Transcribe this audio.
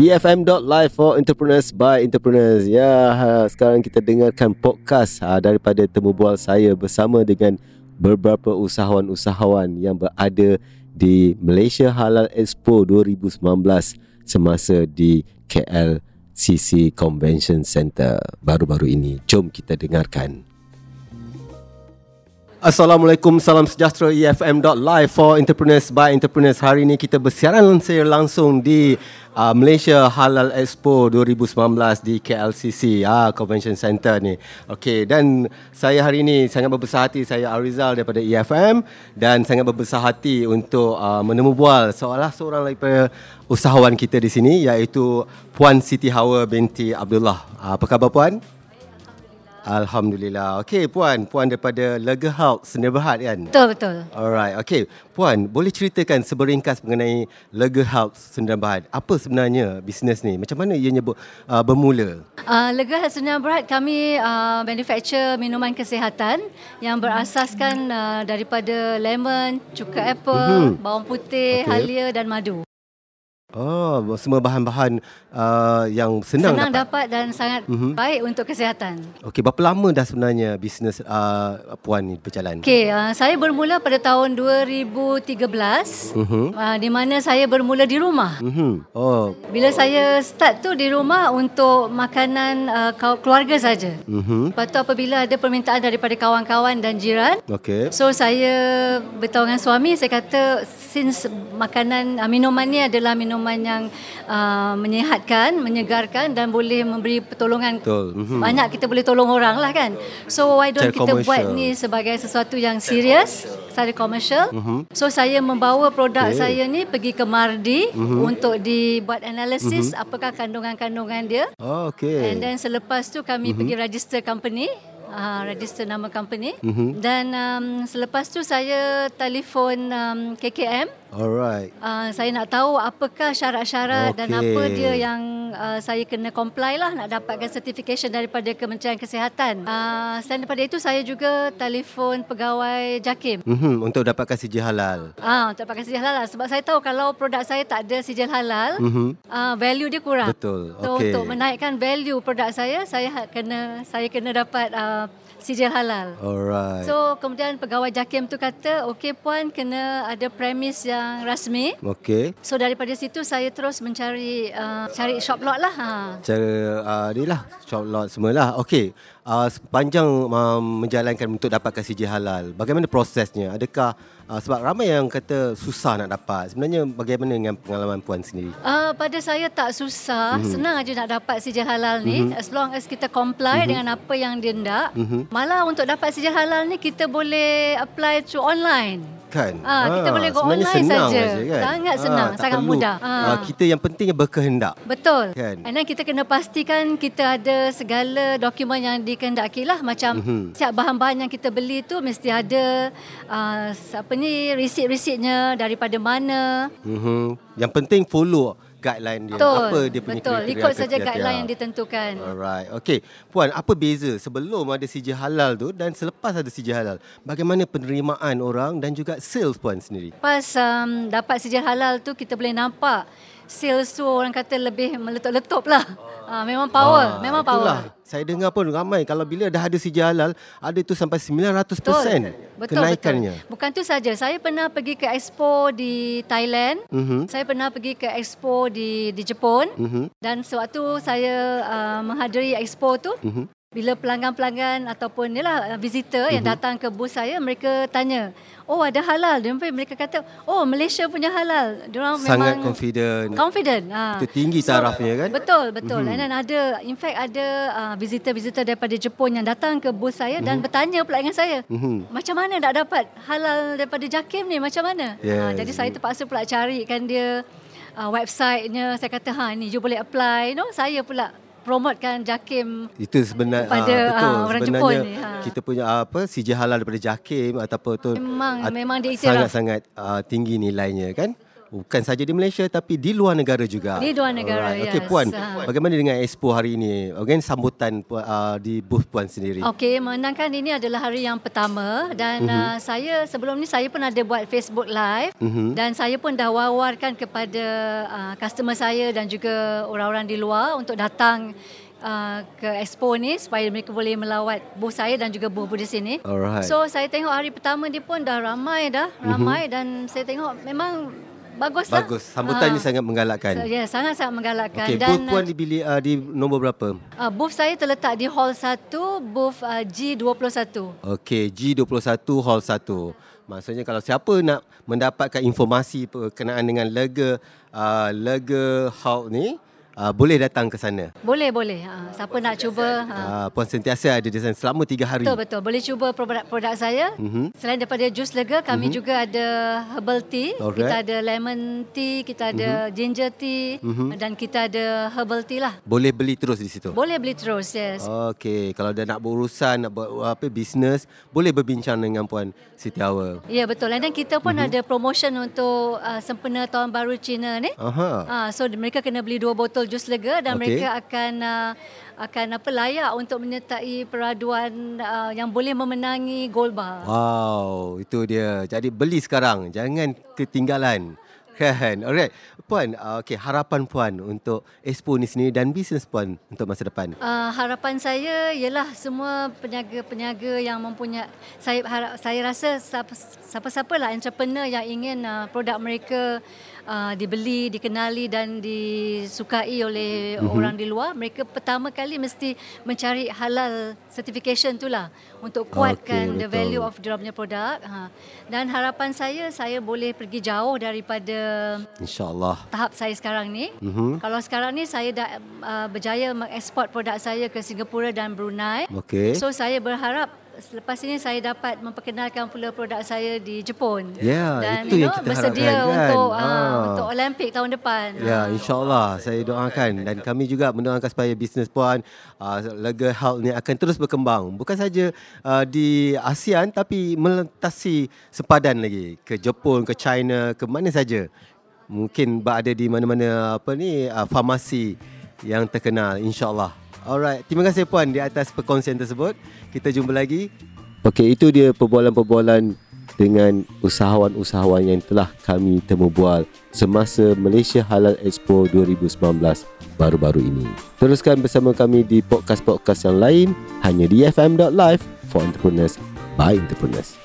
EFM.live for entrepreneurs by entrepreneurs. Ya, ha, sekarang kita dengarkan podcast ha, daripada temu bual saya bersama dengan beberapa usahawan-usahawan yang berada di Malaysia Halal Expo 2019 semasa di KLCC Convention Center baru-baru ini. Jom kita dengarkan. Assalamualaikum, salam sejahtera EFM.live for entrepreneurs by entrepreneurs. Hari ini kita bersiaran langsung di uh, Malaysia Halal Expo 2019 di KLCC uh, Convention Center ni. Okey, dan saya hari ini sangat berbesar hati saya Arizal daripada EFM dan sangat berbesar hati untuk uh, menemu bual seolah seorang daripada usahawan kita di sini iaitu Puan Siti Hawa binti Abdullah. Uh, apa khabar puan? Alhamdulillah. Okey, Puan. Puan daripada Lega Health Sdn Bhd kan? Betul, betul. Alright. Okey, Puan, boleh ceritakan seberingkas mengenai Lega Health Sdn Bhd. Apa sebenarnya bisnes ni? Macam mana ia nyebut uh, bermula? Uh, Lega Health Sdn Bhd kami uh, manufacture minuman kesihatan yang berasaskan uh, daripada lemon, cuka apple, mm-hmm. bawang putih, okay. halia dan madu. Oh, semua bahan-bahan uh, yang senang, senang dapat. dapat dan sangat uh-huh. baik untuk kesihatan. Okey, berapa lama dah sebenarnya bisnes uh, puan ni berjalan? Okey, uh, saya bermula pada tahun 2013 uh-huh. uh, di mana saya bermula di rumah. Uh-huh. Oh. Bila saya start tu di rumah untuk makanan uh, keluarga saja. Uh-huh. Lepas tu apabila ada permintaan daripada kawan-kawan dan jiran. Okey. So saya beritahu dengan suami saya kata since makanan uh, minuman ni adalah minuman yang uh, menyehatkan, menyegarkan dan boleh memberi pertolongan. Betul. Mm-hmm. Banyak kita boleh tolong orang lah kan. So why don't kita commercial. buat ni sebagai sesuatu yang serius, secara komersial. Mm-hmm. So saya membawa produk okay. saya ni pergi ke Mardi mm-hmm. untuk dibuat analisis mm-hmm. apakah kandungan-kandungan dia. Oh, okay. And then selepas tu kami mm-hmm. pergi register company uh, register nama company mm-hmm. dan um, selepas tu saya telefon um, KKM alright uh, saya nak tahu apakah syarat-syarat okay. dan apa dia yang uh, saya kena comply lah nak dapatkan certification daripada Kementerian Kesihatan uh, selain daripada itu saya juga telefon pegawai JAKIM mm-hmm. untuk dapatkan sijil halal uh, untuk dapatkan sijil halal sebab saya tahu kalau produk saya tak ada sijil halal mm-hmm. uh, value dia kurang betul so okay. untuk menaikkan value produk saya saya kena saya kena dapat uh, sijil halal. Alright. So kemudian pegawai JAKIM tu kata, okey puan kena ada premis yang rasmi. Okey. So daripada situ saya terus mencari uh, cari shop lot lah. Ha. Cara uh, ni lah shop lot semualah. Okey. Uh, sepanjang uh, menjalankan untuk dapatkan sijil halal, bagaimana prosesnya? Adakah Uh, sebab ramai yang kata susah nak dapat. Sebenarnya bagaimana dengan pengalaman puan sendiri? Uh, pada saya tak susah. Mm-hmm. Senang aja nak dapat sijil halal ni. Mm-hmm. As long as kita comply mm-hmm. dengan apa yang dia nak. Mm-hmm. Malah untuk dapat sijil halal ni kita boleh apply through online kan ha, kita ha, boleh go online saja kan? sangat ha, senang sangat perlu. mudah ha. Ha, kita yang penting berkehendak betul kan and then kita kena pastikan kita ada segala dokumen yang dikehendaki lah macam mm-hmm. siap bahan-bahan yang kita beli tu mesti ada uh, apa ni receipt-receiptnya daripada mana mm-hmm. yang penting follow guideline dia. Betul, apa dia punya betul. ikut saja guideline yang ditentukan. Alright. Okey puan apa beza sebelum ada sijil halal tu dan selepas ada sijil halal? Bagaimana penerimaan orang dan juga sales puan sendiri? Pas um, dapat sijil halal tu kita boleh nampak sales tu orang kata lebih meletup-letup lah Ha, memang power, ha, memang itulah. power. Saya dengar pun ramai kalau bila dah ada sijil halal, ada tu sampai 900% betul, betul, kenaikannya. Betul. Bukan tu saja, saya pernah pergi ke expo di Thailand. Uh-huh. Saya pernah pergi ke expo di di Jepun. Uh-huh. Dan sewaktu saya uh, menghadiri expo tu, uh-huh. Bila pelanggan-pelanggan ataupun yalah visitor uh-huh. yang mhm. datang ke booth saya mereka tanya, "Oh, ada halal?" Dan mereka kata, "Oh, Malaysia punya halal." Diorang sangat memang confident. Confident. Ha. Itu tinggi tarafnya so, kan? Betul, betul. Uh-huh. Dan ada in fact ada uh, visitor-visitor daripada Jepun yang datang ke booth saya dan mhm. bertanya pula dengan saya, uh-huh. "Macam mana nak dapat halal daripada Jakim ni? Macam mana?" Yes. Ha, jadi saya terpaksa pula carikan dia uh, website-nya. Saya kata, "Ha, ni you boleh apply." No, saya pula promotekan Jakim itu sebenarnya pada uh, betul. uh, orang sebenarnya Jepun ni ha. kita punya apa si halal daripada Jakim ataupun tu memang uh, memang dia sangat-sangat uh, tinggi nilainya kan bukan saja di Malaysia tapi di luar negara juga. Di luar negara, Alright. Okey yes. puan, Ah. bagaimana dengan expo hari ini? Bagaimana sambutan uh, di booth puan sendiri? Okey, menangkan ini adalah hari yang pertama dan Mhm. uh, saya sebelum ni saya pun ada buat Facebook live Mhm. dan saya pun dah war-warkan kepada uh, customer saya dan juga orang-orang di luar untuk datang uh, ke expo ni supaya mereka boleh melawat booth saya dan juga booth di sini. Alright. So saya tengok hari pertama dia pun dah ramai dah, ramai dan saya tengok memang bagus lah. Bagus. Sambutannya Ah. sangat menggalakkan. So, ya, sangat-sangat menggalakkan. Okey, dan booth puan di bilik uh, di nombor berapa? uh, booth saya terletak di hall 1, booth uh, G21. Okey, G21 Hall 1. Maksudnya kalau siapa nak mendapatkan informasi berkenaan dengan lega uh, lega hall ni, uh, boleh datang ke sana. Boleh, boleh. Ha, siapa nak cuba. Ha. Uh, puan sentiasa ada di sana selama 3 hari. Betul, betul. Boleh cuba produk-produk saya. Mhm. Selain daripada jus lega, kami juga ada herbal tea. Alright. Kita ada lemon tea, kita ada ginger tea dan kita ada herbal tea lah. Boleh beli terus di situ. Boleh beli terus, yes. Okey, kalau dah nak berurusan, nak buat apa bisnes, boleh berbincang dengan puan Siti Awa. Ya, betul. Dan kita pun ada promotion untuk uh, sempena Tahun Baru Cina ni. Aha. Ah, so mereka kena beli dua botol jus lega dan Okey. mereka akan uh, akan apa layak untuk menyertai peraduan uh, yang boleh memenangi gold bar. Wow, itu dia. Jadi beli sekarang, jangan ketinggalan. Kan? Alright. Puan, uh, okay, harapan puan untuk expo ni sendiri dan bisnes puan untuk masa depan. Uh, harapan saya ialah semua peniaga-peniaga yang mempunyai saya harap, saya rasa siapa- siapa-siapa lah entrepreneur yang ingin uh, produk mereka uh, dibeli, dikenali dan disukai oleh mm-hmm. orang di luar, mereka pertama kali mesti mencari halal certification tu lah untuk kuatkan Okey, the value of dia punya produk. Ha. Dan harapan saya saya boleh pergi jauh daripada InsyaAllah. tahap saya sekarang ni. Mhm. Kalau sekarang ni saya dah uh, berjaya mengeksport produk saya ke Singapura dan Brunei. Okey. So saya berharap selepas ini saya dapat memperkenalkan pula produk saya di Jepun. Ya, dan itu you yang kita bersedia harapkan, kan? untuk Ah. uh, untuk Olimpik tahun depan. Ya, insyaAllah saya doakan dan kami juga mendoakan supaya bisnes puan uh, Lega Health ni akan terus berkembang. Bukan saja uh, di ASEAN tapi melintasi sempadan lagi ke Jepun, ke China, ke mana saja. Mungkin berada di mana-mana apa ni uh, farmasi yang terkenal insyaAllah. Alright, terima kasih puan di atas perkongsian tersebut. Kita jumpa lagi. Okey, itu dia perbualan-perbualan dengan usahawan-usahawan yang telah kami temu bual semasa Malaysia Halal Expo 2019 baru-baru ini. Teruskan bersama kami di podcast-podcast yang lain hanya di fm.live for entrepreneurs by entrepreneurs.